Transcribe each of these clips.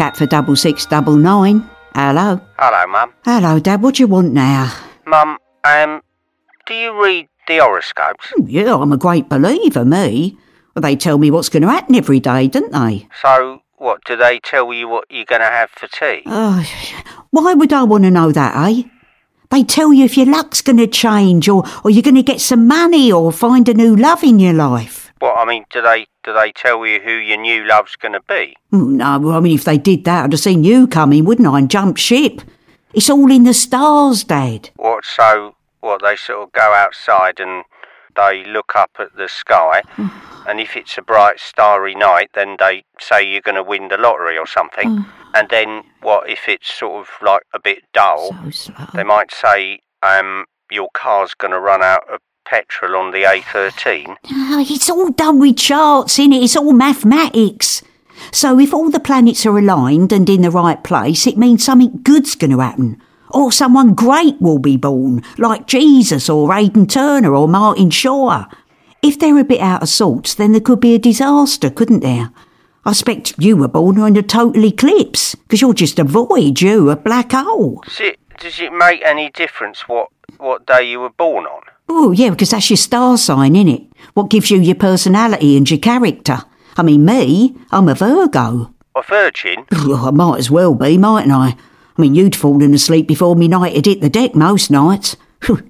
Catford double six double nine. Hello. Hello, Mum. Hello, Dad. What do you want now? Mum, um, do you read the horoscopes? Yeah, I'm a great believer, me. Well, they tell me what's going to happen every day, don't they? So, what, do they tell you what you're going to have for tea? Oh, why would I want to know that, eh? They tell you if your luck's going to change or, or you're going to get some money or find a new love in your life. What, I mean, do they do they tell you who your new love's going to be? Oh, no, I mean, if they did that, I'd have seen you coming, wouldn't I, and jump ship. It's all in the stars, Dad. What, so, what, they sort of go outside and they look up at the sky, and if it's a bright, starry night, then they say you're going to win the lottery or something. And then, what, if it's sort of like a bit dull, So slow. they might say, um, your car's going to run out of petrol on the A13. Ah, It's all done with charts, in it? It's all mathematics. So if all the planets are aligned and in the right place, it means something good's going to happen. Or someone great will be born, like Jesus or Aidan Turner or Martin Shaw. If they're a bit out of sorts, then there could be a disaster, couldn't there? I expect you were born in a total eclipse, because you're just a void, you, a black hole. Does it, does it make any difference what, what day you were born on? Oh, yeah, because that's your star sign, innit? What gives you your personality and your character. I mean, me, I'm a Virgo. A virgin? Well, I might as well be, mightn't I? I mean, you'd fallen asleep before me night had hit the deck most nights.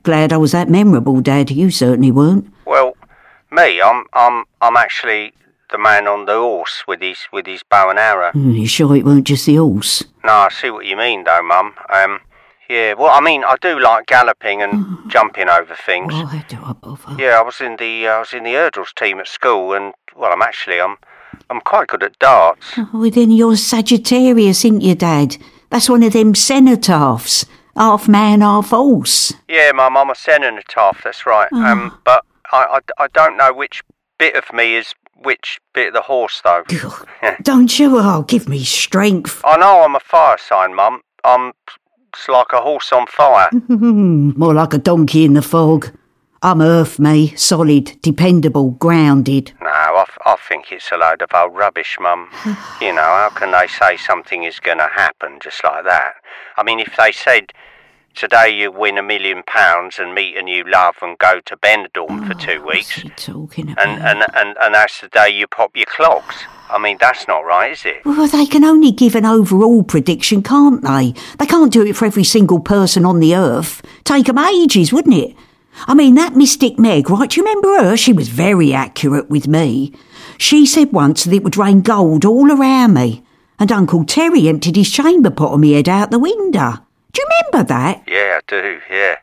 Glad I was that memorable, Dad. You certainly weren't. Well, me, I'm, I'm, I'm actually the man on the horse with his, with his bow and arrow. Hmm, You sure it weren't just the horse? No, I see what you mean, though, Mum. Um, yeah. Well, I mean, I do like galloping and jumping over things. Why do I bother? Yeah, I was in the, uh, I was in the hurdles team at school, and well, I'm actually, I'm, I'm quite good at darts. Oh, then you're Sagittarius, ain't you, Dad? That's one of them cenotaphs. Half man, half horse. Yeah, Mum, I'm a cenotaph. That's right. Um, but I, I, I don't know which bit of me is which bit of the horse, though. Don't you? Oh, give me strength. I know I'm a fire sign, Mum. I'm it's like a horse on fire. More like a donkey in the fog. I'm earth, me. Solid, dependable, grounded. No, I, f- I think it's a load of old rubbish, Mum. you know, how can they say something is going to happen just like that? I mean, if they said, today you win a million pounds and meet a new love and go to Benidorm for oh, two weeks, talking about? and, and, and, and that's the day you pop your clogs. I mean, that's not right, is it? Well, they can only give an overall prediction, can't they? They can't do it for every single person on the earth. Take Take 'em ages, wouldn't it? I mean, that Mystic Meg, right? Do you remember her? She was very accurate with me. She said once that it would rain gold all around me. And Uncle Terry emptied his chamber pot on me head out the window. Do you remember that? Yeah, I do, yeah.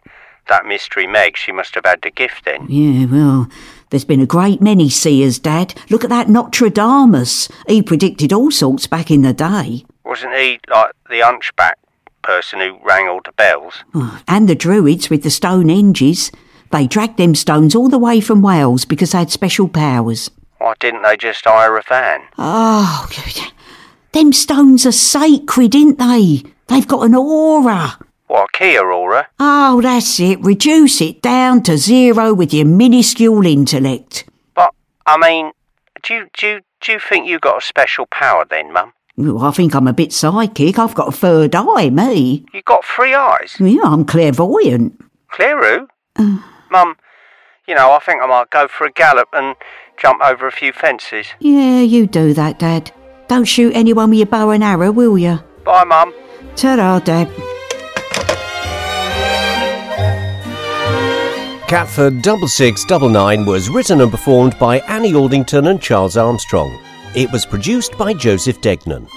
That mystery Meg, she must have had the gift then. Yeah, well, there's been a great many seers, Dad. Look at that Nostradamus. He predicted all sorts back in the day. Wasn't he like the hunchback person who rang all the bells? Oh, And the Druids with the stone hinges. They dragged them stones all the way from Wales because they had special powers. Why didn't they just hire a van? Oh, them stones are sacred, ain't they? They've got an aura. What, a key aurora? Oh, that's it. Reduce it down to zero with your minuscule intellect. But, I mean, do you, do you, do you think you got a special power then, Mum? Well, I think I'm a bit psychic. I've got a third eye, me. You've got three eyes? Yeah, I'm clairvoyant. Clearu? Mum, you know, I think I might go for a gallop and jump over a few fences. Yeah, you do that, Dad. Don't shoot anyone with your bow and arrow, will you? Bye, Mum. Ta-ra, Dad. Catford 6699 was written and performed by Annie Aldington and Charles Armstrong. It was produced by Joseph Degnan.